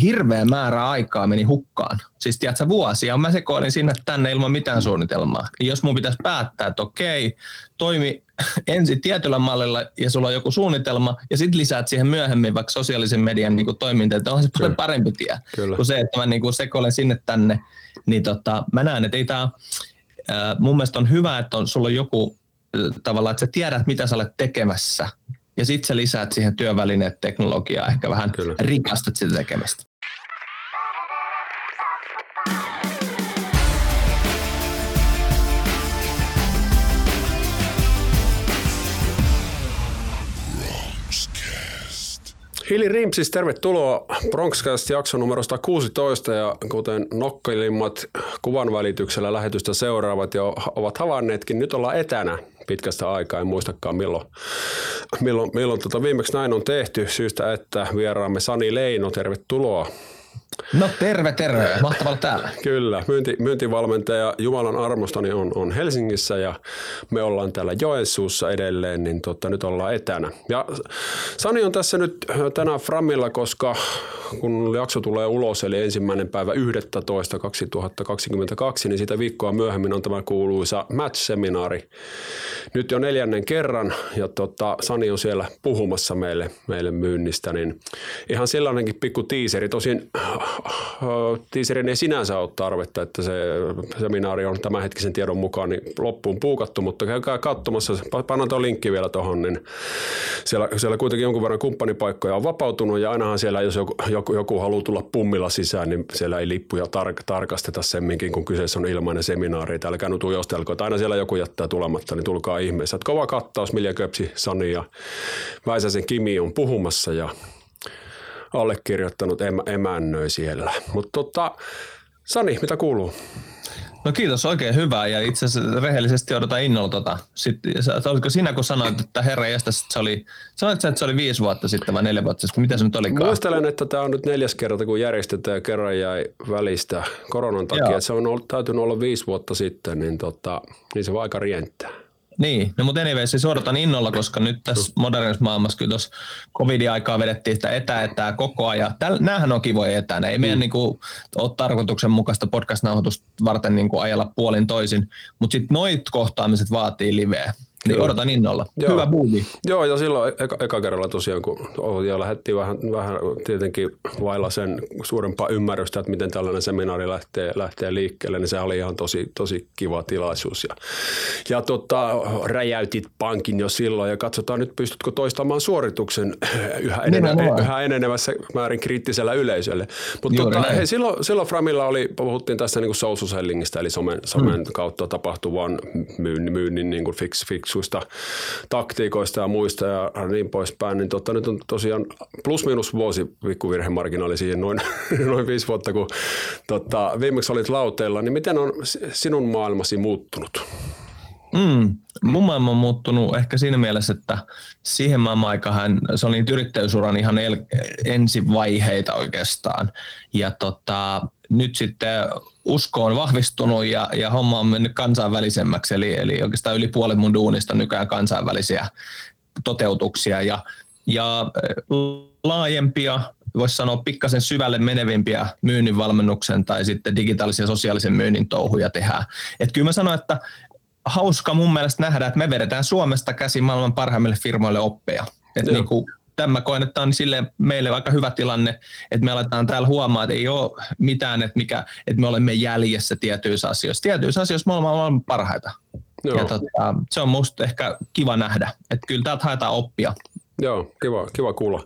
hirveä määrä aikaa meni hukkaan. Siis tiedätkö, vuosia mä sekoilin sinne tänne ilman mitään suunnitelmaa. Ja jos mun pitäisi päättää, että okei, toimi ensin tietyllä mallilla ja sulla on joku suunnitelma ja sitten lisäät siihen myöhemmin vaikka sosiaalisen median niin toiminta, että on se paljon parempi tie Kyllä. kuin se, että mä niin sekoilen sinne tänne. Niin tota, mä näen, että ei tää, mun mielestä on hyvä, että on, sulla on joku tavallaan, että sä tiedät, mitä sä olet tekemässä ja sitten sä lisäät siihen työvälineet teknologiaa, ehkä vähän Kyllä. rikastat sitä tekemistä. Hili Rimpsis, tervetuloa Bronxcast jakson numero 116 ja kuten nokkelimmat kuvan välityksellä lähetystä seuraavat ja ovat havainneetkin, nyt ollaan etänä pitkästä aikaa, en muistakaan milloin, milloin, milloin tota viimeksi näin on tehty syystä, että vieraamme Sani Leino, tervetuloa. No terve, terve. Mahtavaa olla täällä. Kyllä. Myynti, myyntivalmentaja Jumalan armostani on, on Helsingissä ja me ollaan täällä Joensuussa edelleen, niin totta, nyt ollaan etänä. Ja Sani on tässä nyt tänään Framilla, koska kun jakso tulee ulos, eli ensimmäinen päivä 11. 2022, niin sitä viikkoa myöhemmin on tämä kuuluisa Match-seminaari. Nyt jo neljännen kerran, ja tota, Sani on siellä puhumassa meille, meille myynnistä, niin ihan sellainenkin pikku tiiseri. Tosin teaserin ei sinänsä ole tarvetta, että se seminaari on tämänhetkisen tiedon mukaan niin loppuun puukattu, mutta käykää katsomassa, pannaan tuo linkki vielä tuohon, niin siellä, siellä kuitenkin jonkun verran kumppanipaikkoja on vapautunut ja ainahan siellä, jos joku, joku, joku haluaa tulla pummilla sisään, niin siellä ei lippuja tar- tarkasteta semminkin, kun kyseessä on ilmainen seminaari, että älkää nyt ujostelko, että aina siellä joku jättää tulematta, niin tulkaa ihmeessä. Että kova kattaus, Milja Köpsi, Sani ja Väisäsen Kimi on puhumassa ja allekirjoittanut em- emännöi siellä. Mutta tota, Sani, mitä kuuluu? No kiitos, oikein hyvää ja itse asiassa rehellisesti odotan innolla tota. Sitten, oliko sinä, kun sanoit, että herra jästä, se oli, sanoit että se oli viisi vuotta sitten vai neljä vuotta sitten, mitä se nyt olikaan? Muistelen, että tämä on nyt neljäs kerta, kun järjestetään ja kerran jäi välistä koronan takia. Joo. Se on ollut, täytynyt olla viisi vuotta sitten, niin, tota, niin se vaan aika rienttää. Niin, no mutta anyway, siis odotan innolla, koska nyt tässä modernissa maailmassa kyllä tuossa covidin-aikaa vedettiin sitä etä-etää koko ajan. Täl, näähän on kivoja etänä. Ei mm. meidän niinku, ole tarkoituksenmukaista podcast-nauhoitusta varten niinku ajella puolin toisin, mutta sitten noit kohtaamiset vaatii liveä. Niin odotan innolla. Joo. Hyvä buumi. Joo, ja silloin eka, eka kerralla tosiaan, kun ja lähdettiin vähän, vähän tietenkin vailla sen suurempaa ymmärrystä, että miten tällainen seminaari lähtee, lähtee liikkeelle, niin se oli ihan tosi, tosi kiva tilaisuus. Ja, ja tota, räjäytit pankin jo silloin, ja katsotaan nyt, pystytkö toistamaan suorituksen yhä, enene, yhä enenevässä määrin kriittisellä yleisölle. Mutta tota, hei, silloin, silloin Framilla oli, puhuttiin tästä niin kuin social sellingistä, eli somen, somen mm. kautta tapahtuvan myynnin, myynnin niin kuin fix, fix fiksuista taktiikoista ja muista ja niin poispäin, niin totta, nyt on tosiaan plus minus vuosi pikkuvirhemarginaali siihen noin, noin viisi vuotta, kun totta, viimeksi olit lauteella, niin miten on sinun maailmasi muuttunut? Mm, mun maailma on muuttunut ehkä siinä mielessä, että siihen maailman aikaan se oli yrittäjyysuran ihan el- ensivaiheita oikeastaan. Ja tota, nyt sitten usko on vahvistunut ja, ja homma on mennyt kansainvälisemmäksi, eli, eli oikeastaan yli puolet mun duunista nykyään kansainvälisiä toteutuksia ja, ja laajempia, voisi sanoa pikkasen syvälle menevimpiä myynnin valmennuksen tai sitten digitaalisia sosiaalisen myynnin touhuja tehdään. Et kyllä mä sanon, että hauska mun mielestä nähdä, että me vedetään Suomesta käsi maailman parhaimmille firmoille oppeja. Että niin kuin tämä koen, että on sille meille aika hyvä tilanne, että me aletaan täällä huomaa, että ei ole mitään, että, mikä, että me olemme jäljessä tietyissä asioissa. Tietyissä asioissa me olemme maailman parhaita. Joo. Ja tota, se on musta ehkä kiva nähdä, että kyllä täältä haetaan oppia. Joo, kiva, kiva kuulla.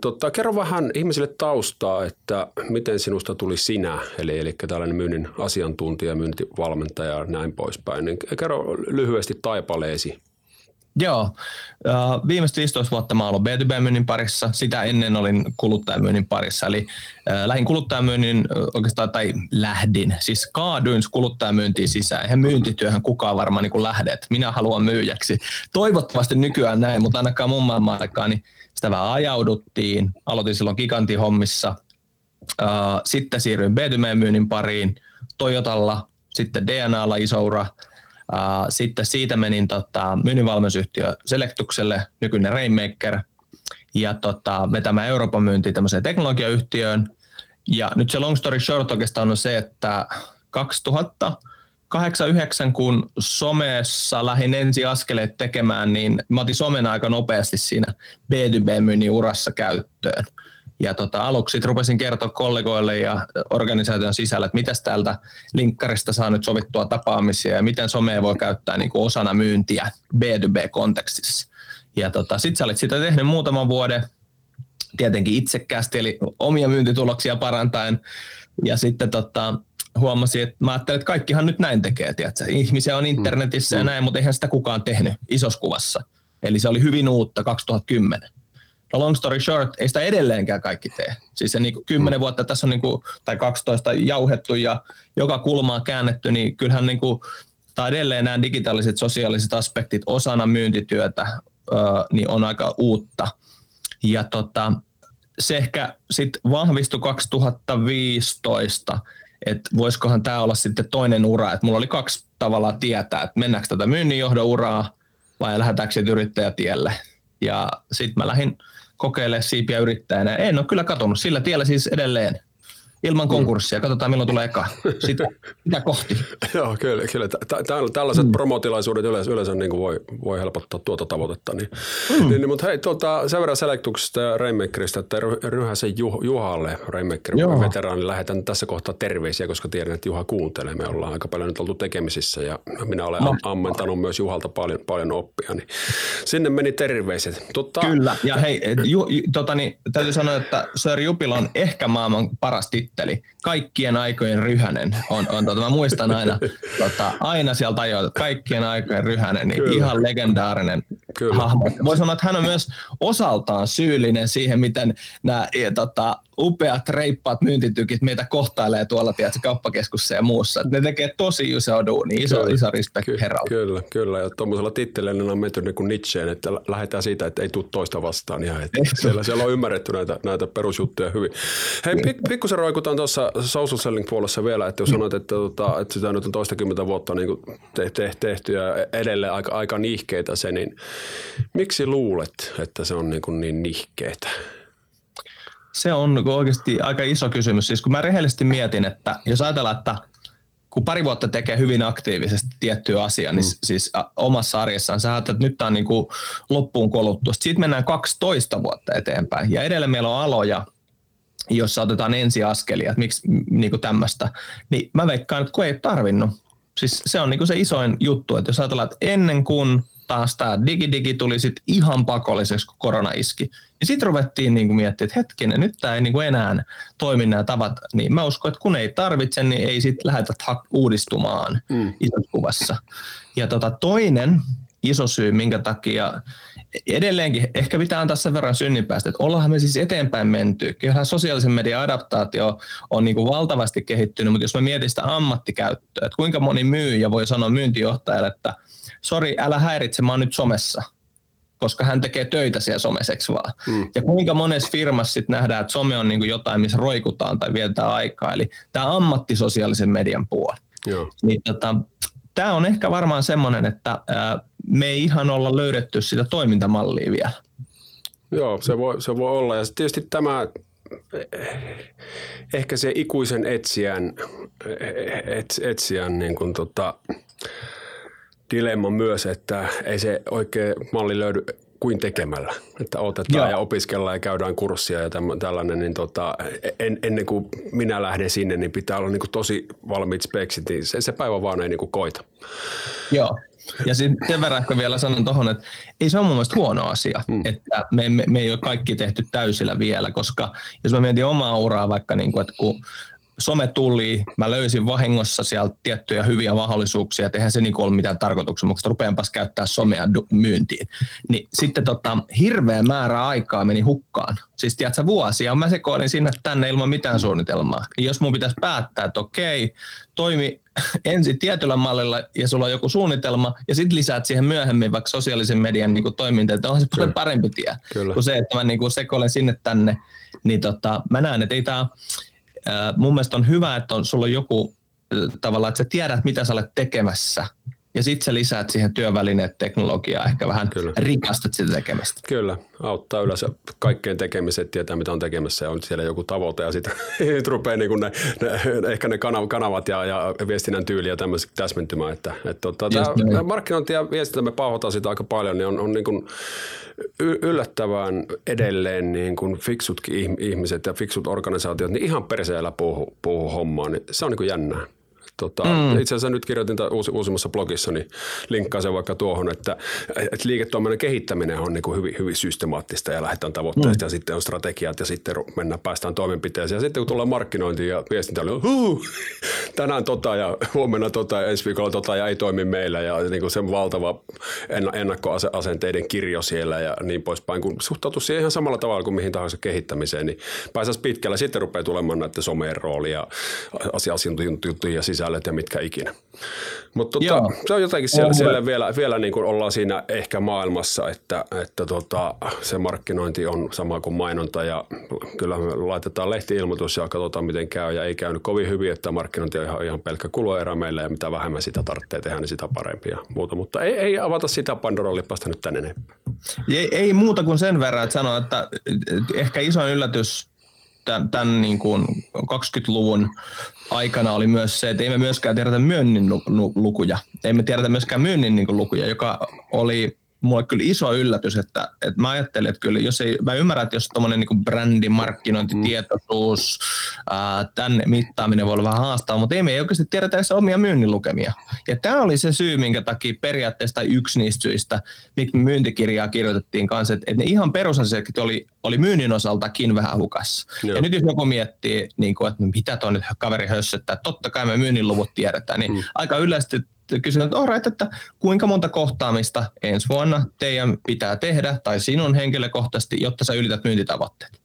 Totta, kerro vähän ihmisille taustaa, että miten sinusta tuli sinä, eli, eli tällainen myynnin asiantuntija, myyntivalmentaja ja näin poispäin. Niin kerro lyhyesti taipaleesi Joo. Viimeiset 15 vuotta mä olen B2B-myynnin parissa. Sitä ennen olin kuluttajamyynnin parissa. Eli lähdin kuluttajamyynnin oikeastaan, tai lähdin, siis kaaduin kuluttajamyyntiin sisään. Eihän myyntityöhön kukaan varmaan niin lähdet. Minä haluan myyjäksi. Toivottavasti nykyään näin, mutta ainakaan mun maailman aikaa niin sitä vähän ajauduttiin. Aloitin silloin gigantin hommissa. Sitten siirryin B2B-myynnin pariin Toyotalla, sitten DNAlla isoura – sitten siitä menin tota, myynninvalmennusyhtiö Selectukselle, nykyinen Rainmaker, ja tota, vetämään Euroopan myyntiä tämmöiseen teknologiayhtiöön. Ja nyt se long story short oikeastaan on se, että 2000 89, kun somessa lähdin ensi askeleet tekemään, niin mä otin somen aika nopeasti siinä B2B-myynnin urassa käyttöön. Ja tota, aluksi rupesin kertoa kollegoille ja organisaation sisällä, että mitäs täältä linkkarista saa nyt sovittua tapaamisia ja miten somea voi käyttää niin kuin osana myyntiä B2B-kontekstissa. Ja tota, sit sä olit sitä tehnyt muutaman vuoden, tietenkin itsekkäästi, eli omia myyntituloksia parantaen. Ja sitten tota, huomasin, että mä ajattelin, että kaikkihan nyt näin tekee, tiedätkö? Ihmisiä on internetissä mm. ja näin, mutta eihän sitä kukaan tehnyt isossa kuvassa. Eli se oli hyvin uutta 2010. No long story short, ei sitä edelleenkään kaikki tee. Siis se niin 10 mm. vuotta tässä on niin kuin, tai 12 jauhettu ja joka kulmaa käännetty, niin kyllähän niin kuin, tai edelleen nämä digitaaliset sosiaaliset aspektit osana myyntityötä öö, niin on aika uutta. Ja tota, se ehkä sitten vahvistui 2015, että voisikohan tämä olla sitten toinen ura, että mulla oli kaksi tavalla tietää, että mennäänkö tätä myynninjohdon uraa vai lähdetäänkö sitten yrittäjätielle. Ja sitten mä lähdin kokeilemaan siipiä yrittäjänä. En ole kyllä katsonut sillä tiellä siis edelleen ilman konkurssia. Katsotaan milloin tulee eka. Sitä, sitä kohti. Joo, kyllä. kyllä. Tällaiset mm. promotilaisuudet yleensä, yleensä niin kuin voi, voi helpottaa tuota tavoitetta. Niin. Mm. Niin, niin, mutta hei, tuota, sen verran selektuksesta ja Rainmakerista, että Ryhäsen Juh, Juhalle, Rainmakerin veteraani, lähetän tässä kohtaa terveisiä, koska tiedän, että Juha kuuntelee. Me ollaan aika paljon nyt oltu tekemisissä ja minä olen no. ammentanut myös Juhalta paljon, paljon oppia. Niin sinne meni terveiset. Tota... Kyllä, ja hei, ju, tota, niin, täytyy sanoa, että Sir Jupil on ehkä maailman paras titteli. Kaikkien aikojen ryhänen on, on tota, mä muistan aina, tota, aina sieltä ajoilta, kaikkien aikojen ryhänen, niin Kyllä. ihan legendaarinen Kyllä. hahmo. Voi sanoa, että hän on myös osaltaan syyllinen siihen, miten nämä tota, upeat, reippaat myyntitykit meitä kohtailee tuolla tiedätkö, kauppakeskussa ja muussa. Ne tekee tosi iso duuni, iso, kyllä, iso respect ky- herralle. Kyllä, kyllä. Ja tuommoisella titteleillä on menty niin kuin Nietzscheen, että lähdetään siitä, että ei tule toista vastaan. Ja että siellä, siellä on ymmärretty näitä, näitä perusjuttuja hyvin. Hei, pik, pikkusen roikutaan tuossa social selling puolessa vielä, että jos mm. sanot, että, että, että sitä nyt on toistakymmentä vuotta niin kuin te, tehty ja edelleen aika, aika nihkeitä se, niin miksi luulet, että se on niin, kuin niin nihkeitä? Se on oikeasti aika iso kysymys. Siis kun mä rehellisesti mietin, että jos ajatellaan, että kun pari vuotta tekee hyvin aktiivisesti tiettyä asiaa, niin mm. siis omassa arjessaan sä että nyt tämä on niin kuin loppuun koluttu. Sitten mennään 12 vuotta eteenpäin ja edelleen meillä on aloja, jossa otetaan ensiaskelia, että miksi niin kuin tämmöistä, niin mä veikkaan, että kun ei tarvinnut. Siis se on niin kuin se isoin juttu, että jos ajatellaan, että ennen kuin taas tämä digidigi tuli sit ihan pakolliseksi, kun korona iski. Ja sitten ruvettiin niin kuin miettimään, että hetkinen, nyt tämä ei niin kuin enää toimi nämä tavat. Niin mä uskon, että kun ei tarvitse, niin ei sitten lähdetä uudistumaan mm. isossa kuvassa. Ja tota, toinen iso syy, minkä takia edelleenkin ehkä pitää antaa sen verran synninpäästä, että ollaanhan me siis eteenpäin menty. Kyllähän sosiaalisen median adaptaatio on niin kuin valtavasti kehittynyt, mutta jos me mietin sitä ammattikäyttöä, että kuinka moni myyjä voi sanoa myyntijohtajalle, että sori, älä häiritse, mä oon nyt somessa koska hän tekee töitä siellä someseksi vaan. Mm. Ja kuinka monessa firmassa sitten nähdään, että some on niin kuin jotain, missä roikutaan tai vietetään aikaa. Eli tämä ammattisosiaalisen median puoli. Joo. Niin, tota, tämä on ehkä varmaan semmoinen, että ää, me ei ihan olla löydetty sitä toimintamallia vielä. Joo, se voi, se voi olla. Ja tietysti tämä ehkä se ikuisen etsijän, et, etsijän niin kuin tota, dilemma myös, että ei se oikein malli löydy kuin tekemällä. Että otetaan Joo. ja opiskellaan ja käydään kurssia ja tällainen, niin tota, en, ennen kuin minä lähden sinne, niin pitää olla niin kuin tosi valmiit speksit, niin se, se päivä vaan ei niin kuin koita. Joo, ja sitten sen verran ehkä vielä sanon tuohon, että ei se ole mun mielestä huono asia, mm. että me, me, me ei ole kaikki tehty täysillä vielä, koska jos mä mietin omaa uraa vaikka, niin kuin, että kun some tuli, mä löysin vahingossa sieltä tiettyjä hyviä mahdollisuuksia, että eihän se niin ollut mitään tarkoituksenmukaista, rupeanpas käyttää somea myyntiin. Niin sitten tota, hirveä määrä aikaa meni hukkaan. Siis tiedätkö, vuosia, mä sekoilin sinne tänne ilman mitään suunnitelmaa. Ja jos mun pitäisi päättää, että okei, toimi ensin tietyllä mallilla ja sulla on joku suunnitelma ja sitten lisäät siihen myöhemmin vaikka sosiaalisen median niin toiminta, että on se Kyllä. parempi tie Kyllä. kuin se, että mä niin sekoilen sinne tänne. Niin tota, mä näen, että ei tämä mun mielestä on hyvä, että on, sulla on joku tavallaan, että sä tiedät, mitä sä olet tekemässä ja sitten sä lisäät siihen työvälineet teknologiaa, ehkä vähän Kyllä. rikastat sitä tekemistä. Kyllä, auttaa yleensä kaikkeen tekemiset, tietää mitä on tekemässä ja on siellä joku tavoite ja sitten sit rupeaa niin ne, ne, ehkä ne kanavat ja, ja viestinnän tyyli ja tämmöiset täsmentymään. Että, että tota, tämä markkinointi ja viestintä, me pahoitaan sitä aika paljon, niin on, on niin kuin yllättävän edelleen niin kuin fiksutkin ihmiset ja fiksut organisaatiot, niin ihan perseellä puhuu, puhuu hommaa, niin se on niin kuin jännää. Tota, mm. Itse asiassa nyt kirjoitin uusi, uusimmassa blogissa, niin linkkaan sen vaikka tuohon, että, että liiketoiminnan kehittäminen on niin kuin hyvin, hyvin systemaattista ja lähdetään tavoitteesta mm. ja sitten on strategiat ja sitten mennään, päästään toimenpiteeseen. Ja sitten kun tulee markkinointi ja viestintä, oli, huu, tänään tota ja huomenna tota ja ensi viikolla tota ja ei toimi meillä ja niin kuin sen valtava ennakkoasenteiden kirjo siellä ja niin poispäin, kun suhtautuu siihen ihan samalla tavalla kuin mihin tahansa kehittämiseen, niin pääsäisi pitkällä. Sitten rupeaa tulemaan näiden someen rooli ja asiantuntijoiden sisään sisällöt ja mitkä ikinä. Mutta tota, se on jotenkin siellä, siellä vielä, vielä niin kuin ollaan siinä ehkä maailmassa, että, että tota, se markkinointi on sama kuin mainonta ja kyllä me laitetaan lehti-ilmoitus ja katsotaan miten käy ja ei käynyt kovin hyvin, että markkinointi on ihan, ihan pelkkä kuluerä meille ja mitä vähemmän sitä tarvitsee tehdä, niin sitä parempi ja muuta. Mutta ei, ei avata sitä Pandoran lipasta nyt tänne enempää. Ei, ei muuta kuin sen verran, että sanoa, että ehkä iso yllätys tämän, tämän niin kuin 20-luvun aikana oli myös se, että ei me myöskään tiedetä myönnin lukuja. Ei me tiedetä myöskään myynnin niin lukuja, joka oli mulle kyllä iso yllätys, että, että mä ajattelin, että kyllä, jos ei, mä ymmärrän, että jos tuommoinen niin brändi, markkinointi, tietoisuus, ää, tänne mittaaminen voi olla vähän haastavaa, mutta ei me ei oikeasti tiedetä edes omia myynnin lukemia. Ja tämä oli se syy, minkä takia periaatteessa tai yksi niistä syistä, miksi myyntikirjaa kirjoitettiin kanssa, että, että ne ihan perusasiat oli, oli myynnin osaltakin vähän hukassa. Joo. Ja nyt jos joku miettii, niin kuin, että no mitä tuo nyt kaveri hössöttää, totta kai me myynnin luvut tiedetään, niin mm. aika yleisesti kysynyt, että, right, että kuinka monta kohtaamista ensi vuonna teidän pitää tehdä tai sinun henkilökohtaisesti, jotta sä ylität myyntitavoitteet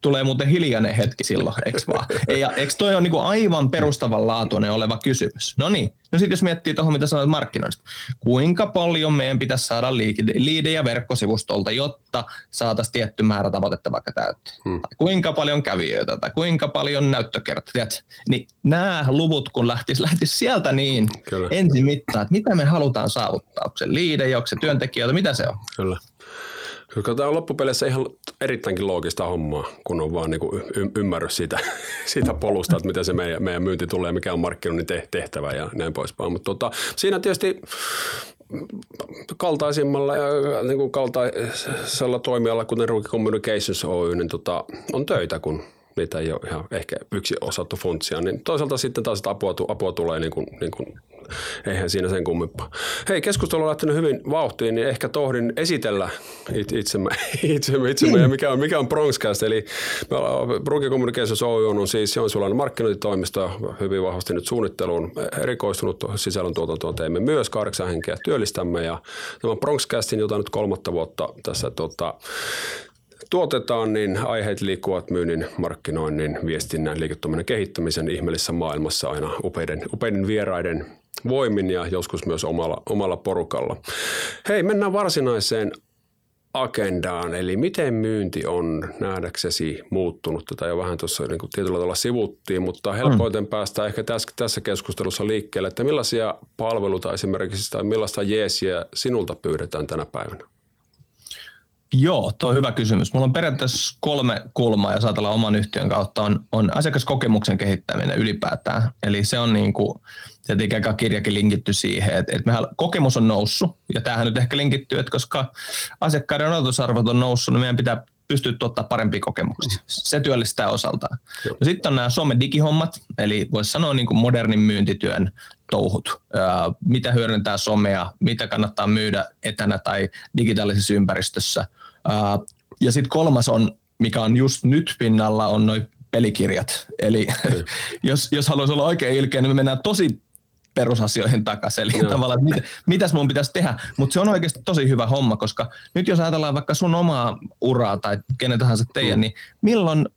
tulee muuten hiljainen hetki silloin, eikö vaan? Ja eikö toi on niinku aivan perustavanlaatuinen oleva kysymys? No niin, no sitten jos miettii tuohon, mitä sanoit markkinoista. Kuinka paljon meidän pitäisi saada liidejä verkkosivustolta, jotta saataisiin tietty määrä tavoitetta vaikka täyttöön? Hmm. Kuinka paljon kävijöitä tai kuinka paljon näyttökertoja? Niin nämä luvut, kun lähtisi, lähtisi sieltä niin Kyllä. ensin mittaa, että mitä me halutaan saavuttaa. Onko se liidejä, onko se työntekijöitä, mitä se on? Kyllä. Koska tämä on loppupeleissä ihan erittäinkin loogista hommaa, kun on vaan niin y- ymmärrys siitä, siitä polusta, että miten se meidän, meidän myynti tulee, mikä on markkinoinnin tehtävä ja näin poispäin. Mutta tota, siinä tietysti kaltaisimmalla ja niin kuin kaltaisella toimijalla, kuten Rookie Communications Oy, niin tota, on töitä, kun niitä ei ole ihan ehkä yksi osattu funtsia, niin toisaalta sitten taas apua, apua tulee niin kuin, niin kuin eihän siinä sen kummempaa. Hei, keskustelu on lähtenyt hyvin vauhtiin, niin ehkä tohdin esitellä itsemme, itsemme, itsemme ja mikä on, mikä on Bronxcast. Eli Brugge Communications Oy on siis Joensuulainen markkinointitoimisto, hyvin vahvasti nyt suunnitteluun erikoistunut sisällöntuotantoon teemme myös kahdeksan henkeä työllistämme ja tämän Bronxcastin, jota nyt kolmatta vuotta tässä tota, tuotetaan, niin aiheet liikkuvat myynnin, markkinoinnin, viestinnän, liiketoiminnan kehittämisen ihmeellisessä maailmassa aina upeiden, upeiden vieraiden voimin ja joskus myös omalla, omalla porukalla. Hei, mennään varsinaiseen agendaan, eli miten myynti on nähdäksesi muuttunut. Tätä jo vähän tuossa niin kuin tietyllä tavalla sivuttiin, mutta helpoiten mm. päästään ehkä tässä, tässä keskustelussa liikkeelle, että millaisia palveluita esimerkiksi tai millaista jeesiä sinulta pyydetään tänä päivänä? Joo, tuo on hyvä kysymys. Mulla on periaatteessa kolme kulmaa, jos ajatellaan oman yhtiön kautta, on, on asiakaskokemuksen kehittäminen ylipäätään. Eli se on niin kuin, se kirjakin linkitty siihen, että, että mehän kokemus on noussut, ja tämähän nyt ehkä linkittyy, että koska asiakkaiden odotusarvot on noussut, niin meidän pitää pystyä tuottaa parempia kokemuksia. Se työllistää osaltaan. No sitten on nämä some-digihommat, eli voisi sanoa niin kuin modernin myyntityön touhut. Mitä hyödyntää somea, mitä kannattaa myydä etänä tai digitaalisessa ympäristössä. Ja sitten kolmas on, mikä on just nyt pinnalla, on noin pelikirjat. Eli jos, jos haluaisi olla oikein ilkeä, niin me mennään tosi perusasioihin takaisin. Eli Joo. tavallaan, että mit, mitäs mun pitäisi tehdä. Mutta se on oikeasti tosi hyvä homma, koska nyt jos ajatellaan vaikka sun omaa uraa tai kenen tahansa teidän, mm. niin milloin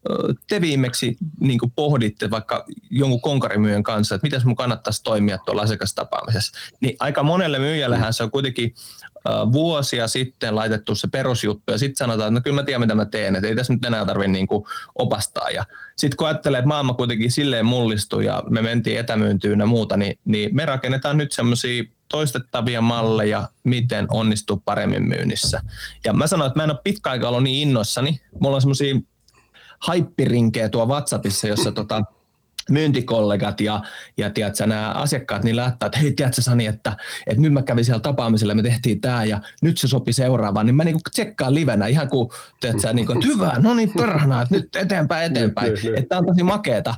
te viimeksi niin pohditte vaikka jonkun konkarimyyjän kanssa, että miten mun kannattaisi toimia tuolla asiakastapaamisessa. Niin aika monelle myyjällähän mm. se on kuitenkin vuosia sitten laitettu se perusjuttu ja sitten sanotaan, että no kyllä mä tiedän mitä mä teen, että ei tässä nyt enää tarvitse niin opastaa. Ja sitten kun ajattelee, että maailma kuitenkin silleen mullistui ja me mentiin etämyyntyyn ja muuta, niin, niin me rakennetaan nyt semmoisia toistettavia malleja, miten onnistuu paremmin myynnissä. Ja mä sanoin, että mä en ole pitkä aikaa ollut niin innoissani. Mulla on semmoisia haippirinkejä tuo WhatsAppissa, jossa tota, myyntikollegat ja, ja tiedätkö, nämä asiakkaat niin lähtää, että hei, tiedätkö Sani, että, että nyt mä kävin siellä tapaamisella, me tehtiin tämä ja nyt se sopi seuraavaan, niin mä niinku tsekkaan livenä ihan kuin, tiedätkö, niinku, että hyvä, no niin perhana, että nyt eteenpäin, eteenpäin. Että tämä on tosi makeeta,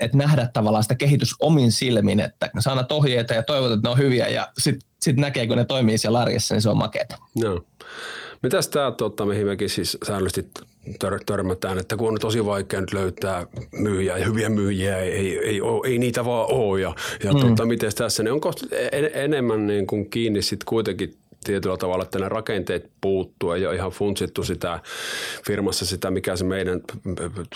että nähdä tavallaan sitä kehitys omin silmin, että saat ohjeita ja toivot, että ne on hyviä ja sitten sit näkee, kun ne toimii siellä arjessa, niin se on makeeta. No. Mitäs tämä, tota, mihin mekin siis säännöllisesti tör- törmätään, että kun on tosi vaikea nyt löytää myyjiä ja hyviä myyjiä, ei, ei, ei, ole, ei niitä vaan ole. Ja, ja mm. tota, miten tässä, niin onko en, enemmän niin kuin kiinni sitten kuitenkin tietyllä tavalla, että ne rakenteet puuttuu, ole ihan funtsittu sitä firmassa sitä, mikä se meidän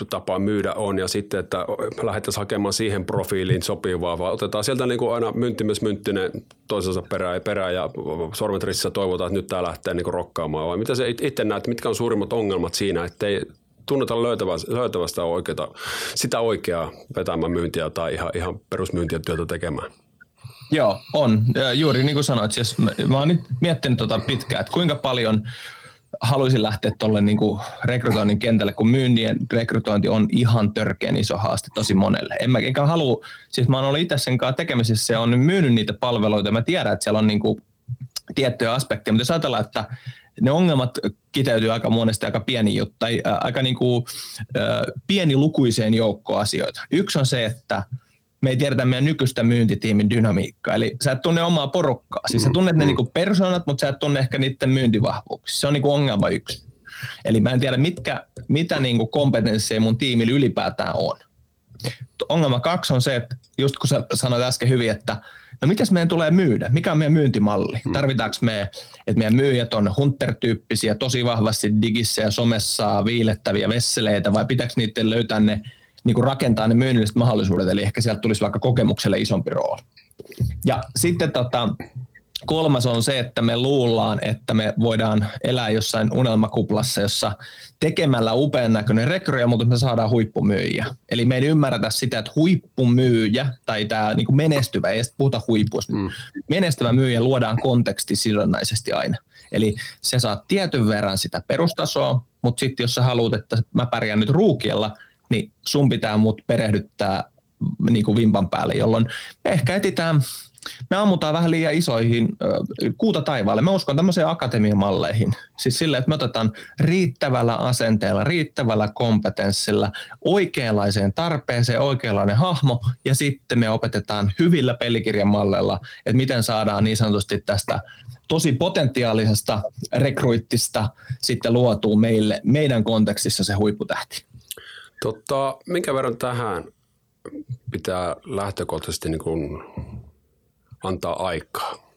tapa myydä on, ja sitten, että lähdettäisiin hakemaan siihen profiiliin sopivaa, vaan otetaan sieltä niin kuin aina mynttimies mynttinen toisensa perään ja perään, ja sormet ristissä toivotaan, että nyt tämä lähtee niin kuin rokkaamaan, vai mitä se itse näet, mitkä on suurimmat ongelmat siinä, että ei tunneta löytävästä, sitä oikeaa vetämään myyntiä tai ihan, ihan perusmyyntiä työtä tekemään? Joo, on. Ja juuri niin kuin sanoit, siis mä, mä oon nyt miettinyt tota pitkään, että kuinka paljon haluaisin lähteä tuolle niin rekrytoinnin kentälle, kun myynnin rekrytointi on ihan törkeän iso haaste tosi monelle. En mä enkä halua, siis mä oon ollut itse sen kanssa tekemisissä ja on myynyt niitä palveluita. Mä tiedän, että siellä on niin kuin tiettyjä aspekteja, mutta jos ajatellaan, että ne ongelmat kiteytyy aika monesti aika pieni juttu, tai aika niin kuin, pienilukuiseen joukkoon asioita. Yksi on se, että me ei tiedetä meidän nykyistä myyntitiimin dynamiikkaa. Eli sä et tunne omaa porukkaa. Siis sä tunnet ne mm. niinku persoonat, mutta sä et tunne ehkä niiden myyntivahvuuksia. Se on niinku ongelma yksi. Eli mä en tiedä, mitkä, mitä niinku kompetensseja mun tiimillä ylipäätään on. Ongelma kaksi on se, että just kun sä sanoit äsken hyvin, että no mitäs meidän tulee myydä? Mikä on meidän myyntimalli? Mm. Tarvitaanko me, että meidän myyjät on hunter-tyyppisiä, tosi vahvasti digissä ja somessa viilettäviä vesseleitä, vai pitääkö niiden löytää ne niin kuin rakentaa ne myynnilliset mahdollisuudet, eli ehkä sieltä tulisi vaikka kokemukselle isompi rooli. Ja sitten tota, kolmas on se, että me luullaan, että me voidaan elää jossain unelmakuplassa, jossa tekemällä upean näköinen rekryjä, mutta me saadaan huippumyyjiä. Eli me ei ymmärretä sitä, että huippumyyjä tai tämä niin menestyvä, ei puhuta huipusta, mm. menestyvä myyjä luodaan kontekstisidonnaisesti aina. Eli se saa tietyn verran sitä perustasoa, mutta sitten jos sä haluat, että mä pärjään nyt ruukiella, niin sun pitää mut perehdyttää niin kuin vimpan päälle, jolloin me ehkä etitään, me ammutaan vähän liian isoihin kuuta taivaalle. Mä uskon tämmöiseen akatemiamalleihin. Siis sille, että me otetaan riittävällä asenteella, riittävällä kompetenssilla, oikeanlaiseen tarpeeseen, oikeanlainen hahmo, ja sitten me opetetaan hyvillä pelikirjamalleilla, että miten saadaan niin sanotusti tästä tosi potentiaalisesta rekruittista sitten luotua meille, meidän kontekstissa se huipputähti. Totta, minkä verran tähän pitää lähtökohtaisesti niin kuin antaa aikaa?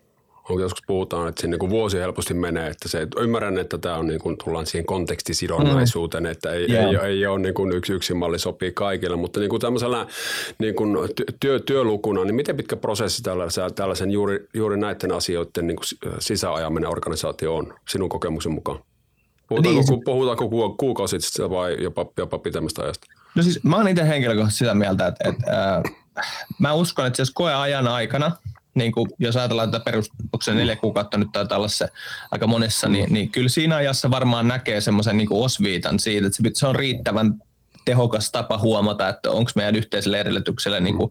On joskus puhutaan, että siinä niin vuosi helposti menee, että se, ymmärrän, että tämä on niin kuin, tullaan siihen kontekstisidonnaisuuteen, mm. että ei, yeah. ei, ei, ei ole niin kuin yksi, yksi malli sopii kaikille, mutta niin kuin tämmöisellä niin kuin työ, työlukuna, niin miten pitkä prosessi tällaisen, tällaisen juuri, juuri näiden asioiden niin kuin sisäajaminen organisaatio on sinun kokemuksen mukaan? Puhutaanko, niin, puhutaanko kuukausista vai jopa, jopa pitemmästä ajasta? No siis mä oon itse henkilökohtaisesti sitä mieltä, että, että äh, mä uskon, että siis koeajan aikana, niin kuin jos ajatellaan tätä perustuksen neljä kuukautta nyt taitaa olla se aika monessa, niin, niin kyllä siinä ajassa varmaan näkee semmoisen niin osviitan siitä, että se on riittävän tehokas tapa huomata, että onko meidän yhteiselle edellytykselle, niin kuin,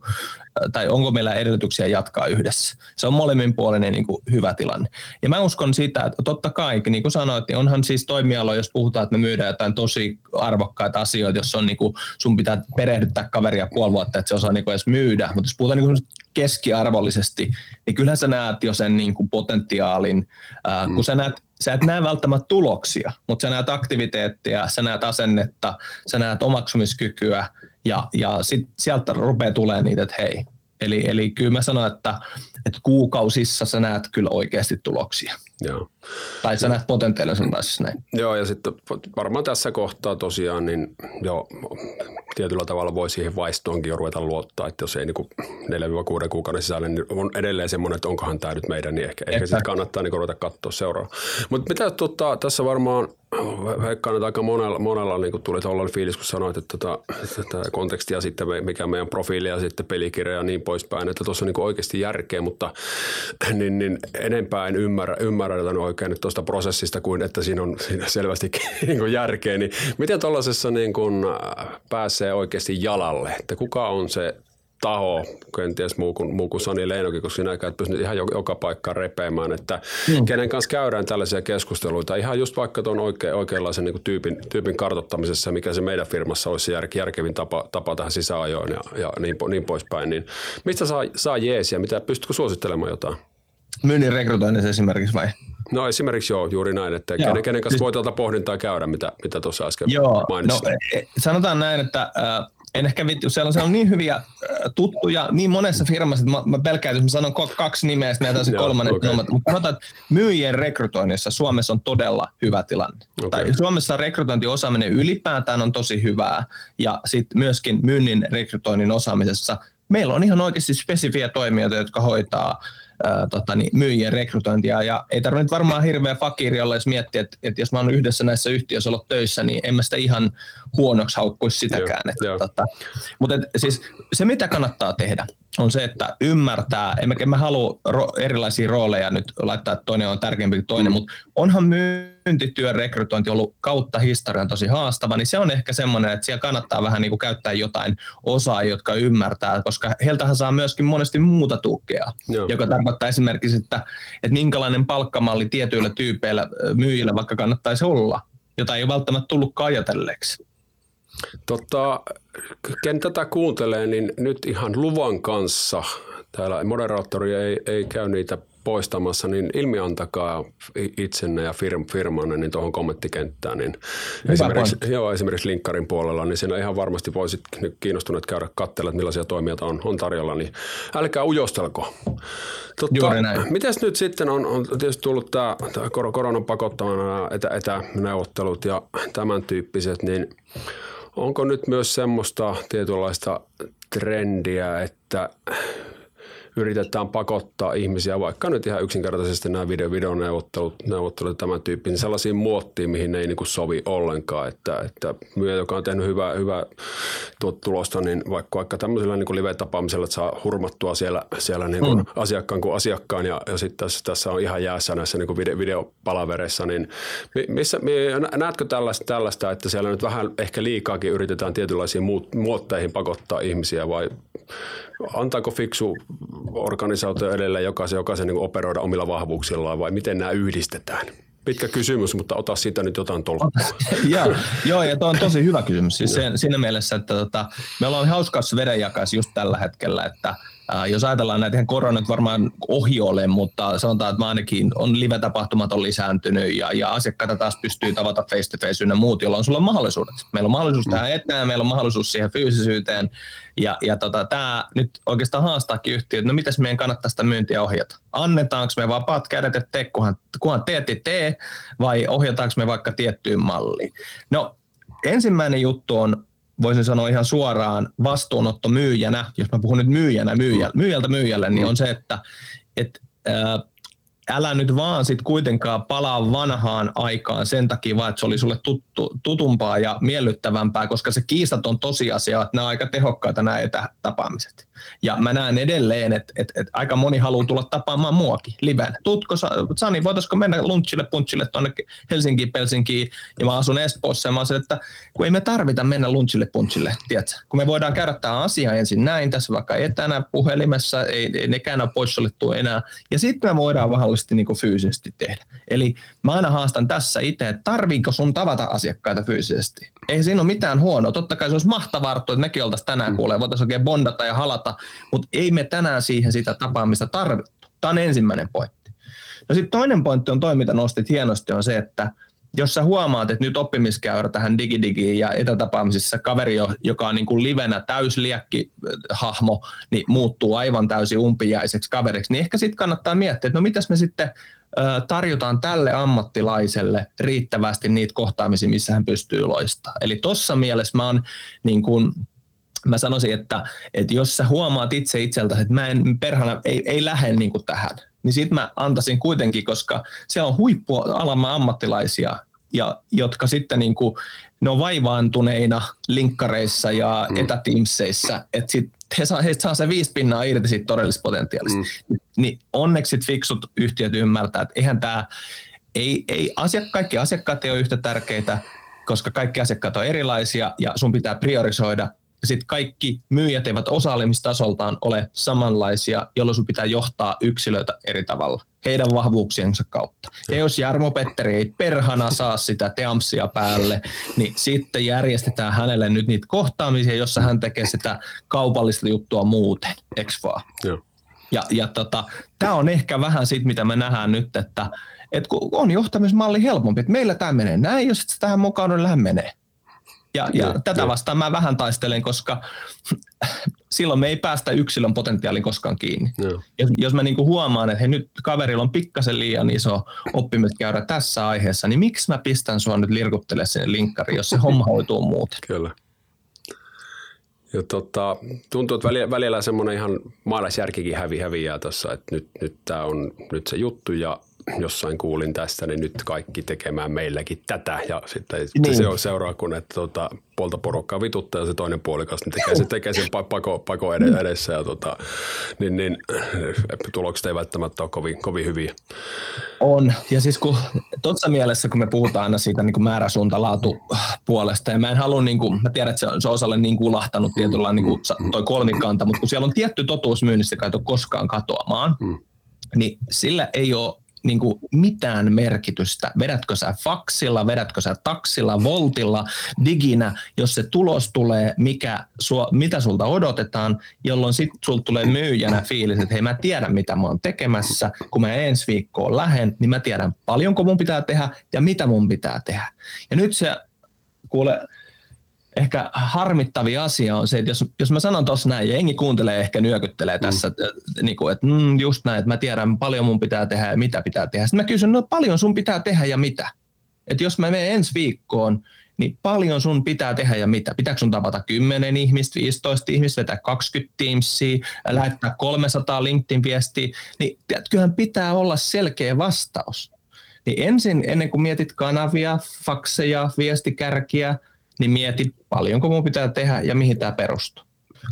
tai onko meillä edellytyksiä jatkaa yhdessä. Se on molemminpuolinen niin hyvä tilanne. Ja mä uskon sitä, että totta kai, niin kuin sanoit, niin onhan siis toimialo, jos puhutaan, että me myydään jotain tosi arvokkaita asioita, jos on niin kuin, sun pitää perehdyttää kaveria puoli vuotta, että se osaa niin kuin edes myydä. Mutta jos puhutaan niin kuin keskiarvollisesti, niin kyllähän sä näet jo sen niin kuin potentiaalin, ää, kun sä näet sä et näe välttämättä tuloksia, mutta sä näet aktiviteettia, sä näet asennetta, sä näet omaksumiskykyä ja, ja sit sieltä rupeaa tulemaan niitä, että hei. Eli, eli kyllä mä sanon, että, että kuukausissa sä näet kyllä oikeasti tuloksia. Joo. Tai sä näet potentiaalisen taas näin. Joo, ja sitten varmaan tässä kohtaa tosiaan, niin jo tietyllä tavalla voi siihen vaistoonkin jo ruveta luottaa, että jos ei niin 4-6 kuukauden sisällä, niin on edelleen semmoinen, että onkohan tämä nyt meidän, niin ehkä, ehkä sitten kannattaa niin ruveta katsoa seuraavaa. Mutta mitä tota, tässä varmaan veikkaan, että aika monella, monella niin tuli tuollainen fiilis, kun sanoit, että tota, tätä kontekstia sitten, mikä meidän profiili ja sitten pelikirja ja niin poispäin, että tuossa on niin oikeasti järkeä, mutta niin, niin enempää en ymmärrä, ymmärrä oikein tuosta prosessista kuin että siinä on siinä selvästi niin järkeä. Niin miten tuollaisessa niin kuin pääsee oikeasti jalalle, että kuka on se taho, kenties muu kuin, muu kuin Sani Leinokin, koska sinä et pystynyt ihan joka paikkaan repeämään, että mm. kenen kanssa käydään tällaisia keskusteluita, ihan just vaikka tuon oike, oikeanlaisen niin tyypin, tyypin kartottamisessa, mikä se meidän firmassa olisi se jär, järkevin tapa, tapa tähän sisäajoon ja, ja niin, niin poispäin, niin mistä saa, saa jeesiä, mitä, pystytkö suosittelemaan jotain? Myynnin rekrytoinnissa esimerkiksi vai? No esimerkiksi joo, juuri näin, että joo. kenen, kenen kanssa siis- voi tuota pohdintaa käydä, mitä, mitä tuossa äsken joo, mainitsit. No, e, sanotaan näin, että äh, en ehkä vittu, siellä on, siellä on niin hyviä äh, tuttuja niin monessa firmassa, että mä, mä pelkään, että mä sanon kaksi nimeä, sitten näitä se kolmannen okay. Mutta sanotaan, että myyjien rekrytoinnissa Suomessa on todella hyvä tilanne. Okay. Tai Suomessa rekrytointiosaaminen ylipäätään on tosi hyvää, ja sitten myöskin myynnin rekrytoinnin osaamisessa meillä on ihan oikeasti spesifiä toimijoita, jotka hoitaa ää, tota, niin, myyjien rekrytointia. Ja ei tarvitse varmaan hirveä fakiri olla, jos miettii, että, että jos mä oon yhdessä näissä yhtiöissä ollut töissä, niin en mä sitä ihan huonoksi haukkuisi sitäkään. Joo, että, joo. Tota, mutta et, siis se, mitä kannattaa tehdä, on se, että ymmärtää, mä, en mä halua ro, erilaisia rooleja nyt laittaa, että toinen on tärkeämpi kuin toinen, mm. mutta onhan myyntityön rekrytointi ollut kautta historian tosi haastava, niin se on ehkä semmoinen, että siellä kannattaa vähän niin kuin käyttää jotain osaa, jotka ymmärtää, koska heiltähän saa myöskin monesti muuta tukea, Joo. joka tarkoittaa esimerkiksi, että, että minkälainen palkkamalli tietyillä tyypeillä myyjillä vaikka kannattaisi olla, jota ei ole välttämättä tullutkaan ajatelleeksi. Tota, ken tätä kuuntelee, niin nyt ihan luvan kanssa, täällä moderaattori ei, ei käy niitä poistamassa, niin ilmiantakaa itsenne ja firm, firmanne niin tuohon kommenttikenttään. Niin esimerkiksi, joo, esimerkiksi linkkarin puolella, niin siinä ihan varmasti voisit kiinnostuneet käydä katsella, millaisia toimijoita on, on tarjolla, niin älkää ujostelko. Totta, mites nyt sitten on, on tietysti tullut tämä, tämä koronan pakottamana etä, etäneuvottelut ja tämän tyyppiset, niin onko nyt myös semmoista tietynlaista trendiä, että yritetään pakottaa ihmisiä, vaikka nyt ihan yksinkertaisesti nämä video, videoneuvottelut neuvottelut tämän tyyppiin, niin sellaisiin muottiin, mihin ne ei niin kuin sovi ollenkaan. Että, että myyjä, joka on tehnyt hyvää, hyvää tulosta, niin vaikka, vaikka tämmöisellä niin live-tapaamisella, että saa hurmattua siellä, siellä niin kuin mm. asiakkaan kuin asiakkaan ja, ja sitten tässä, tässä on ihan jäässä näissä niin kuin video, videopalavereissa, niin missä, näetkö tällaista, tällaista, että siellä nyt vähän ehkä liikaakin yritetään tietynlaisiin muotteihin pakottaa ihmisiä vai antaako fiksu organisaatio edelleen jokaisen, jokaisen niin operoida omilla vahvuuksillaan vai miten nämä yhdistetään? Pitkä kysymys, mutta ota siitä nyt jotain tolkkua. joo, joo, ja tuo on tosi hyvä kysymys. Siis sen, siinä mielessä, että tota, me ollaan hauskassa vedenjakais just tällä hetkellä, että Äh, jos ajatellaan näitä, koronat varmaan ohi ole, mutta sanotaan, että ainakin on live-tapahtumat on lisääntynyt ja, ja asiakkaita taas pystyy tavata face to face ynnä muut, jolloin sulla on mahdollisuudet. Meillä on mahdollisuus mm. tähän eteen, meillä on mahdollisuus siihen fyysisyyteen ja, ja tota, tämä nyt oikeastaan haastaakin yhtiöt, no mitäs meidän kannattaa sitä myyntiä ohjata? Annetaanko me vapaat kädet, että tee, kunhan, kunhan teet, tee, vai ohjataanko me vaikka tiettyyn malliin? No ensimmäinen juttu on voisin sanoa ihan suoraan vastuunotto myyjänä, jos mä puhun nyt myyjänä myyjältä, myyjälle, niin on se, että et, ää, älä nyt vaan sit kuitenkaan palaa vanhaan aikaan sen takia vaan, että se oli sulle tuttu, tutumpaa ja miellyttävämpää, koska se kiistaton tosiasia, että nämä on aika tehokkaita nämä etätapaamiset. Ja mä näen edelleen, että, että, että aika moni haluaa tulla tapaamaan muakin liven. Tutko Sani, voitaisiko mennä lunchille, punchille tuonne Helsinkiin, Pelsinkiin, ja mä asun Espoossa, ja mä asun, että kun ei me tarvita mennä lunchille, punchille, tiedätkö? Kun me voidaan käydä tämä asia ensin näin, tässä vaikka etänä puhelimessa, ei, ei nekään ole poissolittu enää, ja sitten me voidaan mahdollisesti niin fyysisesti tehdä. Eli mä aina haastan tässä itse, että tarviiko sun tavata asiakkaita fyysisesti? Ei siinä ole mitään huonoa. Totta kai se olisi mahtavaa, että mekin oltaisiin tänään mm. kuulee, voitaisiin oikein bondata ja halata, mutta ei me tänään siihen sitä tapaamista tarvittu. Tämä on ensimmäinen pointti. No sitten toinen pointti on toi, mitä nostit hienosti, on se, että jos sä huomaat, että nyt oppimiskäyrä tähän digidigiin ja etätapaamisissa kaveri, joka on niin kuin livenä täysliekki hahmo, niin muuttuu aivan täysin umpijaiseksi kaveriksi, niin ehkä sitten kannattaa miettiä, että no mitäs me sitten tarjotaan tälle ammattilaiselle riittävästi niitä kohtaamisia, missä hän pystyy loistamaan. Eli tuossa mielessä mä oon niin kuin, mä sanoisin, että, että jos sä huomaat itse itseltä, että mä en perhana, ei, ei lähde niin kuin tähän, niin sit mä antaisin kuitenkin, koska se on huippualamme ammattilaisia, ja jotka sitten niin kuin, ne on vaivaantuneina linkkareissa ja mm. etäteamseissa, että sit he saa, he saa se viisi pinnaa irti siitä todellisesta potentiaalista. Mm. Niin onneksi fiksut yhtiöt ymmärtää, että eihän tämä, ei, ei asiak, kaikki asiakkaat ei ole yhtä tärkeitä, koska kaikki asiakkaat on erilaisia ja sun pitää priorisoida sitten kaikki myyjät eivät osaamistasoltaan ole samanlaisia, jolloin sun pitää johtaa yksilöitä eri tavalla heidän vahvuuksiensa kautta. Ja jos Jarmo Petteri ei perhana saa sitä teamsia päälle, niin sitten järjestetään hänelle nyt niitä kohtaamisia, jossa hän tekee sitä kaupallista juttua muuten, eks vaan? Joo. Ja, ja tota, tämä on ehkä vähän siitä, mitä me nähdään nyt, että et kun on johtamismalli helpompi, että meillä tämä menee näin, jos tähän mukaan on menee. Ja, ja, ja tätä vastaan mä vähän taistelen, koska silloin me ei päästä yksilön potentiaalin koskaan kiinni. Ja. Jos, jos mä niinku huomaan, että he nyt kaverilla on pikkasen liian iso oppimiskäyrä tässä aiheessa, niin miksi mä pistän sua nyt lirkuttele sinne linkkari, jos se homma hoituu muuten? Kyllä. Ja tota, tuntuu, että välillä, välillä semmoinen ihan maalaisjärkikin hävi häviää tuossa, että nyt, nyt tämä on nyt se juttu ja jossain kuulin tästä, niin nyt kaikki tekemään meilläkin tätä. Ja sitten niin. se on seuraa, kun että tuota, puolta porukkaa vituttaa ja se toinen puolikas niin tekee, se, tekee sen pako, pako edessä. Ja tuota, niin, niin, tulokset ei välttämättä ole kovin, kovin hyviä. On. Ja siis kun tuossa mielessä, kun me puhutaan aina siitä niin määräsuuntalaatu puolesta, ja mä en halua, niin kuin, mä tiedän, että se on, se on osalle niin kulahtanut tietyllä niin kuin toi kolmikanta, mutta kun siellä on tietty totuus myynnissä, joka ei koskaan katoamaan, mm. niin sillä ei ole niin kuin mitään merkitystä. Vedätkö sä faksilla, vedätkö sä taksilla, voltilla, diginä, jos se tulos tulee, mikä sua, mitä sulta odotetaan, jolloin sitten sulta tulee myyjänä fiilis, että hei mä tiedän mitä mä oon tekemässä, kun mä ensi viikkoon lähden, niin mä tiedän paljonko mun pitää tehdä ja mitä mun pitää tehdä. Ja nyt se, kuule, ehkä harmittavi asia on se, että jos, jos mä sanon tuossa näin, ja jengi kuuntelee ehkä nyökyttelee mm. tässä, että, niin kuin, että mm, just näin, että mä tiedän paljon mun pitää tehdä ja mitä pitää tehdä. Sitten mä kysyn, no paljon sun pitää tehdä ja mitä? Että jos mä menen ensi viikkoon, niin paljon sun pitää tehdä ja mitä? Pitääkö sun tavata 10 ihmistä, 15 ihmistä, vetää 20 Teamsia, lähettää 300 LinkedIn-viestiä, niin kyllähän pitää olla selkeä vastaus. Niin ensin, ennen kuin mietit kanavia, fakseja, viestikärkiä, niin mieti paljonko mun pitää tehdä ja mihin tämä perustuu.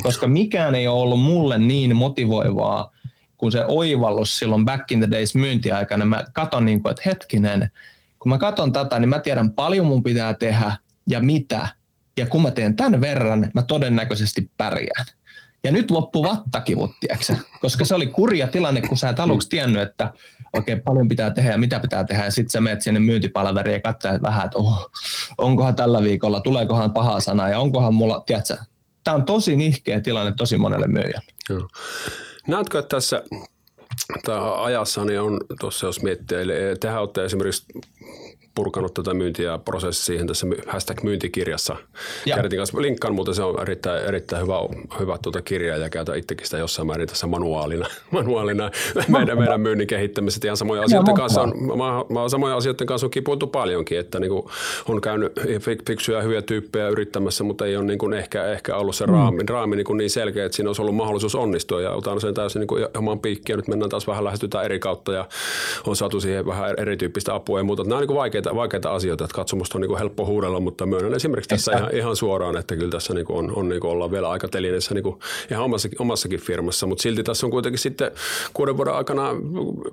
Koska mikään ei ole ollut mulle niin motivoivaa kuin se oivallus silloin back in the days myyntiaikana. Mä katon niin kuin, että hetkinen, kun mä katon tätä, niin mä tiedän paljon mun pitää tehdä ja mitä. Ja kun mä teen tämän verran, mä todennäköisesti pärjään. Ja nyt loppu vattakivut, tiiäksä? koska se oli kurja tilanne, kun sä et aluksi tiennyt, että oikein paljon pitää tehdä ja mitä pitää tehdä. Ja sitten sä menet sinne myyntipalveriin ja katsoo vähän, että oh, onkohan tällä viikolla, tuleekohan paha sana ja onkohan mulla, tiedätkö, tämä on tosi nihkeä tilanne tosi monelle myyjälle. Näetkö, että tässä tämä ajassa niin on tuossa, jos miettii, eli tehän olette esimerkiksi purkanut tätä myyntiä prosessia siihen tässä hashtag myyntikirjassa. Käytin kanssa linkkaan, mutta se on erittäin, erittäin hyvä, hyvä tuota kirja ja käytän itsekin sitä jossain määrin tässä manuaalina, manuaalina meidän, meidän myynnin kehittämisessä. Ihan samoja asioiden kanssa on, mä, mä, samoja asioiden kanssa on kipuiltu paljonkin, että niin kuin on käynyt fiksuja hyviä tyyppejä yrittämässä, mutta ei ole niin kuin ehkä, ehkä ollut se raami, mm. raami niin, kuin niin selkeä, että siinä olisi ollut mahdollisuus onnistua ja otan sen täysin niin kuin oman piikkiin. Nyt mennään taas vähän lähestytään eri kautta ja on saatu siihen vähän erityyppistä apua ja muuta. Nämä on niin kuin vaikeita vaikeita, vaikeita asioita, että katsomusta on niin kuin helppo huudella, mutta myönnän esimerkiksi tässä ihan, ihan suoraan, että kyllä tässä niin kuin on, on niin kuin ollaan vielä aika telineessä niin kuin ihan omassakin, omassakin firmassa, mutta silti tässä on kuitenkin sitten kuuden vuoden aikana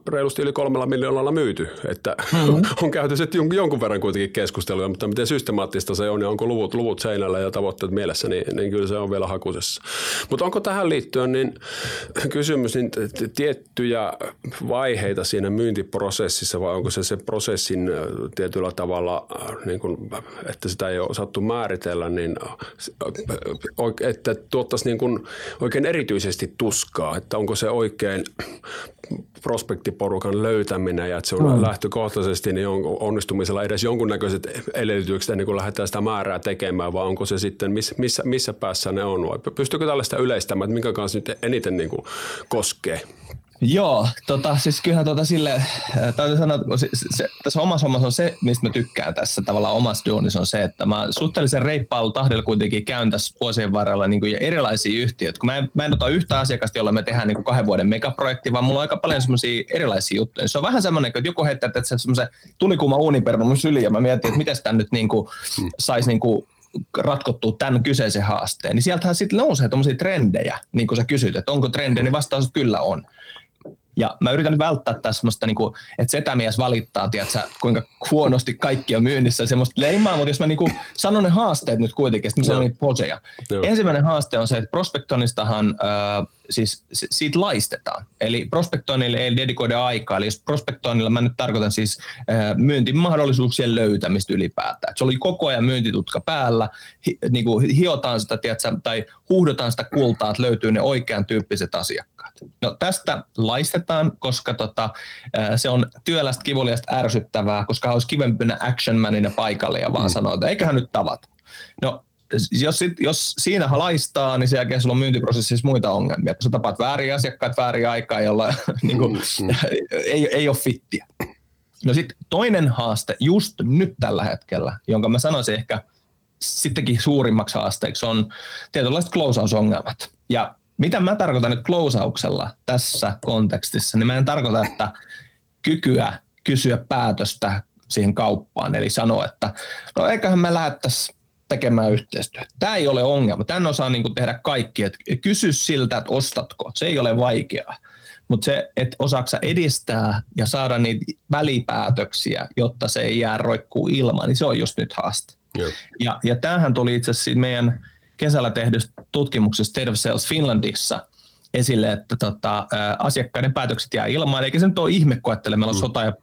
reilusti yli kolmella miljoonalla myyty, että mm-hmm. on käyty sitten jonkun verran kuitenkin keskustelua, mutta miten systemaattista se on ja onko luvut, luvut seinällä ja tavoitteet mielessä, niin, niin kyllä se on vielä hakusessa. Mutta onko tähän liittyen niin kysymys, niin tiettyjä vaiheita siinä myyntiprosessissa vai onko se se prosessin tietyllä tavalla, niin kuin, että sitä ei ole osattu määritellä, niin että tuottaisi niin kuin oikein erityisesti tuskaa, että onko se oikein prospektiporukan löytäminen ja että se on mm. lähtökohtaisesti niin on onnistumisella edes jonkunnäköiset edellytykset ennen kuin lähdetään sitä määrää tekemään, vai onko se sitten, missä, missä, missä päässä ne on, vai pystyykö tällaista yleistämään, että minkä kanssa nyt eniten niin kuin koskee? Joo, tota, siis kyllähän tota sille, äh, täytyy sanoa, että se, se, tässä omassa hommassa on se, mistä mä tykkään tässä tavallaan omassa duunissa on se, että mä suhteellisen reippaalla tahdilla kuitenkin käyn tässä vuosien varrella niin kuin erilaisia yhtiöitä. Kun mä en, mä en ota yhtä asiakasta, jolla me tehdään niin kuin kahden vuoden megaprojekti, vaan mulla on aika paljon semmoisia erilaisia juttuja. Se on vähän semmoinen, että joku heittää, että se semmoisen tulikuuma uuniperma mun syliin ja mä mietin, että miten sitä nyt niin kuin hmm. saisi niin kuin ratkottua tämän kyseisen haasteen, niin sieltähän sitten nousee tuommoisia trendejä, niin kuin sä kysyt, että onko trendejä, niin vastaus kyllä on. Ja mä yritän välttää tässä semmoista, niin kuin, että setämies valittaa, tiedätkö, kuinka huonosti kaikki on myynnissä, semmoista leimaa, mutta jos mä niin kuin, sanon ne haasteet nyt kuitenkin, sitten mä sanon niitä poseja. Ensimmäinen haaste on se, että prospektonistahan äh, siis siitä laistetaan. Eli prospektoinnille ei dedikoida aikaa. Eli jos prospektoinnilla mä nyt tarkoitan siis äh, myyntimahdollisuuksien löytämistä ylipäätään. Et se oli koko ajan myyntitutka päällä, hi, niin kuin hiotaan sitä, tiedätkö, tai huuhdotaan sitä kultaa, että löytyy ne oikean tyyppiset asiakkaat. No tästä laistetaan, koska tota, se on työlästä, kivuliasta, ärsyttävää, koska olisi kivempi action manina paikalle ja vaan mm. sanoa, että eiköhän nyt tavata. No jos, sit, jos siinä halaistaa, niin sen jälkeen sulla on myyntiprosessissa muita ongelmia. Sä tapaat väärin asiakkaat väärin aikaa, jolla niin kuin, mm, mm. ei, ei ole fittiä. No sitten toinen haaste just nyt tällä hetkellä, jonka mä sanoisin ehkä sittenkin suurimmaksi haasteeksi, on tietynlaiset closeausongelmat. Ja mitä mä tarkoitan nyt closeauksella tässä kontekstissa, niin mä en tarkoita, että kykyä kysyä päätöstä siihen kauppaan, eli sanoa, että no eiköhän me lähettäisiin tekemään yhteistyötä. Tämä ei ole ongelma. Tän osaa niin tehdä kaikki. Et kysy siltä, että ostatko. Se ei ole vaikeaa. Mutta se, että osaaksa edistää ja saada niitä välipäätöksiä, jotta se ei jää roikkuu ilman, niin se on just nyt haaste. Ja, ja tämähän tuli itse asiassa meidän kesällä tehdystä tutkimuksesta State of Sales Finlandissa esille, että tota, asiakkaiden päätökset jää ilmaan, eikä se nyt ole ihme, kun ajattelee, meillä on mm. sota ja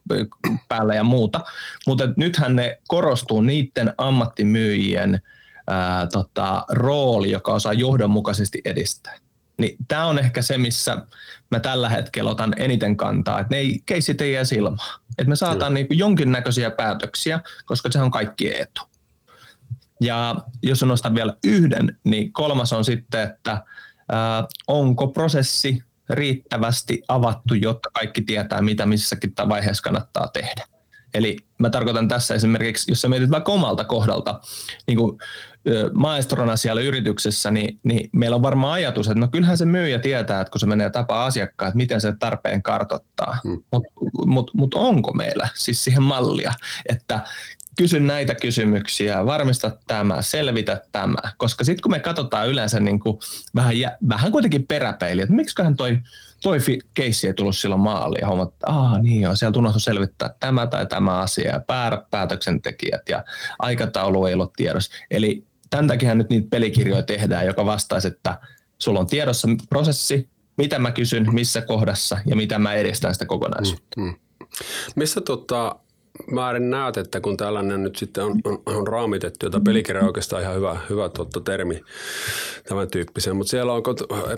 päällä ja muuta, mutta nythän ne korostuu niiden ammattimyyjien ää, tota, rooli, joka osaa johdonmukaisesti edistää. Niin tämä on ehkä se, missä mä tällä hetkellä otan eniten kantaa, että ne ei, keissit ei jää ilmaan. Että me saadaan niin jonkinnäköisiä päätöksiä, koska se on kaikki etu. Ja jos nostan vielä yhden, niin kolmas on sitten, että onko prosessi riittävästi avattu, jotta kaikki tietää, mitä missäkin vaiheessa kannattaa tehdä. Eli mä tarkoitan tässä esimerkiksi, jos sä mietit vaikka omalta kohdalta, niin kuin maestrona siellä yrityksessä, niin, niin meillä on varmaan ajatus, että no kyllähän se myyjä tietää, että kun se menee tapaa asiakkaan, että miten se tarpeen kartottaa. Hmm. Mutta mut, mut onko meillä siis siihen mallia, että kysy näitä kysymyksiä, varmista tämä, selvitä tämä. Koska sitten kun me katsotaan yleensä niin kuin vähän, vähän kuitenkin peräpeiliä, että miksiköhän toi, toi keissi ei tullut silloin maaliin ja huomat, että aah niin joo, sieltä unohtu selvittää tämä tai tämä asia ja päätöksentekijät ja aikataulu ei ollut tiedossa. Eli tämän takia nyt niitä pelikirjoja tehdään, joka vastaisi, että sulla on tiedossa prosessi, mitä mä kysyn, missä kohdassa ja mitä mä edistän sitä kokonaisuutta. Mm, mm. Missä tota, määrin näet, että kun tällainen nyt sitten on, on, on raamitettu, jota pelikirja on oikeastaan ihan hyvä, hyvä totta termi tämän tyyppisen, mutta siellä on,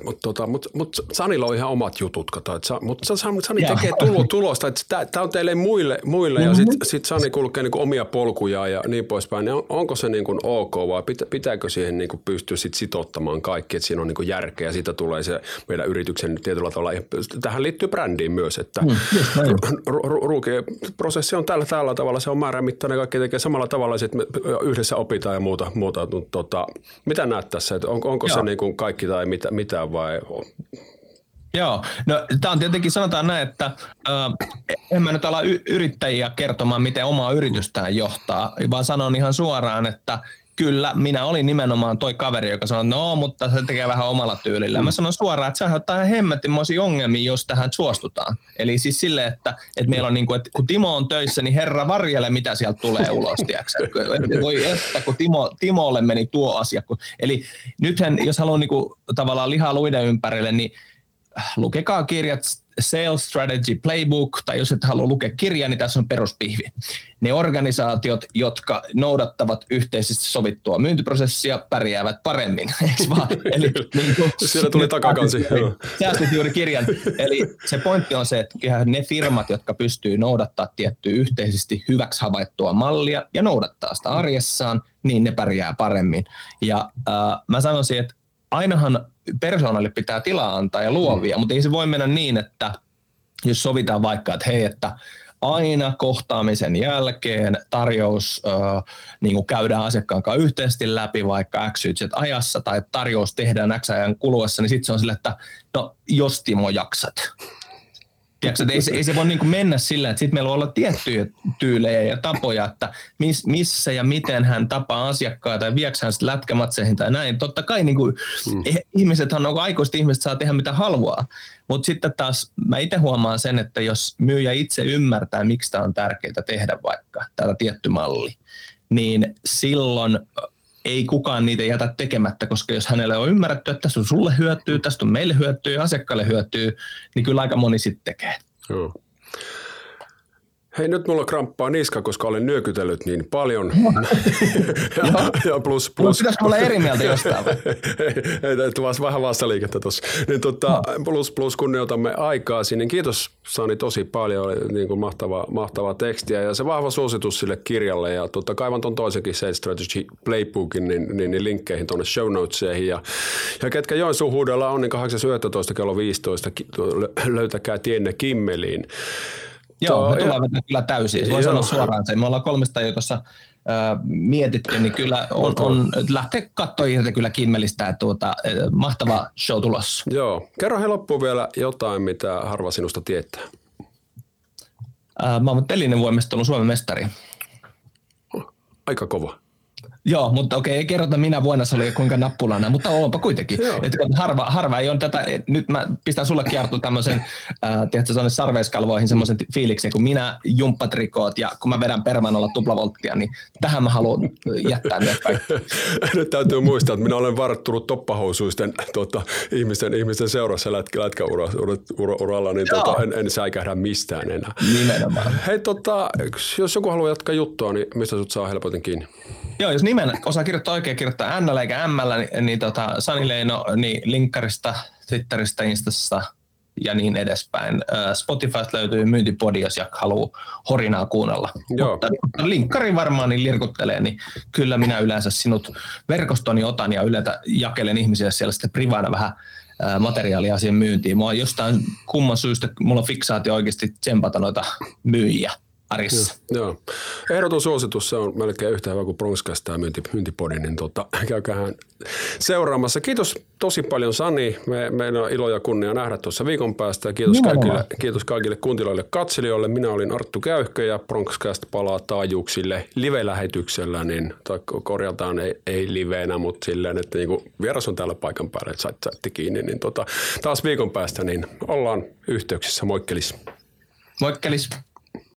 mutta tota, mut, mut Sanilla on ihan omat jutut, kato, että, mutta Sani tekee tulo, tulosta, että tämä on teille muille, muille mm-hmm. ja sitten sit Sani kulkee niin omia polkuja ja niin poispäin, niin on, onko se niin kuin ok vai pitä, pitääkö siihen niin kuin pystyä sit sitouttamaan kaikki, että siinä on niin kuin järkeä ja siitä tulee se meidän yrityksen tietyllä tavalla, tähän liittyy brändiin myös, että mm, prosessi on tällä tällä tavalla se on määrämittainen, kaikki tekee samalla tavalla, että me yhdessä opitaan ja muuta. muuta. Tota, mitä näet tässä, että on, onko Joo. se niin kuin kaikki tai mitä, mitä vai Joo, no tämä on tietenkin sanotaan näin, että äh, en mä nyt ala y- yrittäjiä kertomaan, miten omaa yritystään johtaa, vaan sanon ihan suoraan, että kyllä, minä olin nimenomaan toi kaveri, joka sanoi, no, mutta se tekee vähän omalla tyylillä. Mm. Mä sanon suoraan, että se aiheuttaa ihan hemmetimoisia ongelmia, jos tähän suostutaan. Eli siis silleen, että, että meillä on niin kuin, että kun Timo on töissä, niin herra varjele, mitä sieltä tulee ulos? Voi että, kun Timo, Timolle meni tuo asia. Eli nythän, jos haluaa niin kuin, tavallaan lihaa luiden ympärille, niin lukekaa kirjat Sales Strategy Playbook, tai jos et halua lukea kirjaa, niin tässä on peruspihvi. Ne organisaatiot, jotka noudattavat yhteisesti sovittua myyntiprosessia, pärjäävät paremmin, eikö vaan? Eli, niin kuin, Siellä tuli takakansi. Säästit juuri kirjan. Eli se pointti on se, että ne firmat, jotka pystyy noudattaa tiettyä yhteisesti hyväksi havaittua mallia ja noudattaa sitä arjessaan, niin ne pärjää paremmin. Ja äh, mä sanoisin, että ainahan persoonalle pitää tilaa antaa ja luovia, mm. mutta ei se voi mennä niin, että jos sovitaan vaikka, että hei, että aina kohtaamisen jälkeen tarjous äh, niin kuin käydään asiakkaan kanssa yhteisesti läpi vaikka X, Y, Z ajassa tai tarjous tehdään X ajan kuluessa, niin sitten se on sille, että no jos Timo jaksat, Tiedätkö, ei, se, ei se voi niin kuin mennä sillä, että sitten meillä on olla tiettyjä tyylejä ja tapoja, että miss, missä ja miten hän tapaa asiakkaita ja viekö hän sitten lätkämatseihin tai näin. Totta kai niin kuin, mm. ihmisethän on aikuiset ihmiset saa tehdä mitä haluaa, mutta sitten taas mä itse huomaan sen, että jos myyjä itse ymmärtää, miksi tämä on tärkeää tehdä vaikka tällä tietty malli, niin silloin ei kukaan niitä jätä tekemättä, koska jos hänelle on ymmärretty, että tässä on sulle hyötyy, tästä on meille hyötyy ja asiakkaalle hyötyy, niin kyllä aika moni sitten tekee. Joo. Hei, nyt mulla kramppaa niska, koska olen nyökytellyt niin paljon. ja, ja plus, plus. Pitäisikö olla eri mieltä jostain? ei, ei, vähän vastaliikettä tuossa. Niin, tota, plus, plus kunnioitamme aikaa Niin kiitos Sani tosi paljon. Oli niin kuin mahtava, mahtava tekstiä ja se vahva suositus sille kirjalle. Ja tota, kaivan tuon toisenkin Sales Strategy Playbookin niin, niin, niin linkkeihin tuonne show notesihin. Ja, ja ketkä Joensuun huudella on, niin 8.11. kello 15 löytäkää tienne Kimmeliin. Joo, me tullaan vetää kyllä täysin. Voin sanoa suoraan että Me ollaan kolmesta jo tuossa äh, mietitty, niin kyllä on, on lähteä katsoa irti kyllä Kimmelistä, että tuota, mahtava show tulossa. Joo. Kerro he loppuun vielä jotain, mitä harva sinusta tietää. Äh, mä oon telinen voimistelun Suomen mestari. Aika kova. Joo, mutta okei, ei kerrota minä vuonna se oli kuinka nappulana, mutta onpa kuitenkin. Että harva, harva ei ole tätä, nyt mä pistän sulle kiertu tämmöisen, äh, tiedätkö, sarveiskalvoihin semmoisen fiiliksen, kun minä jumppatrikoot ja kun mä vedän permanolla tuplavolttia, niin tähän mä haluan jättää ne kaikki. nyt täytyy muistaa, että minä olen varattunut toppahousuisten tuota, ihmisten, ihmisten seurassa lätkä, lätkäuralla, ura, ura, niin tuota, en, en säikähdä mistään enää. Nimenomaan. Hei, tota, jos joku haluaa jatkaa juttua, niin mistä sut saa helpoten kiinni? Joo, jos nimen osaa kirjoittaa oikein, kirjoittaa N eikä M, niin, niin tota, Sani Leino niin linkkarista, Twitteristä, Instassa ja niin edespäin. Spotifysta löytyy myyntipodi, jos haluaa horinaa kuunnella. Joo. Mutta linkkari varmaan niin lirkuttelee, niin kyllä minä yleensä sinut verkostoni otan ja yleensä jakelen ihmisiä siellä sitten privana vähän materiaalia siihen myyntiin. Mua jostain kumman syystä, mulla on fiksaatio oikeasti tsempata noita myyjiä arissa. Joo. Ehdoton suositus, se on melkein yhtä hyvä kuin Bronxcast tämä myynti, myyntipodi, niin tota, käykähän seuraamassa. Kiitos tosi paljon Sani, me, meillä on ilo ja kunnia nähdä tuossa viikon päästä. Kiitos kaikille, kiitos kaikille kuntiloille katselijoille. Minä olin Arttu Käyhkö ja Bronxcast palaa taajuuksille live-lähetyksellä, niin korjataan ei, ei liveenä, mutta silleen, että niin vieras on täällä paikan päällä, että saitte kiinni, niin tota, taas viikon päästä niin ollaan yhteyksissä. Moikkelis. Moikkelis.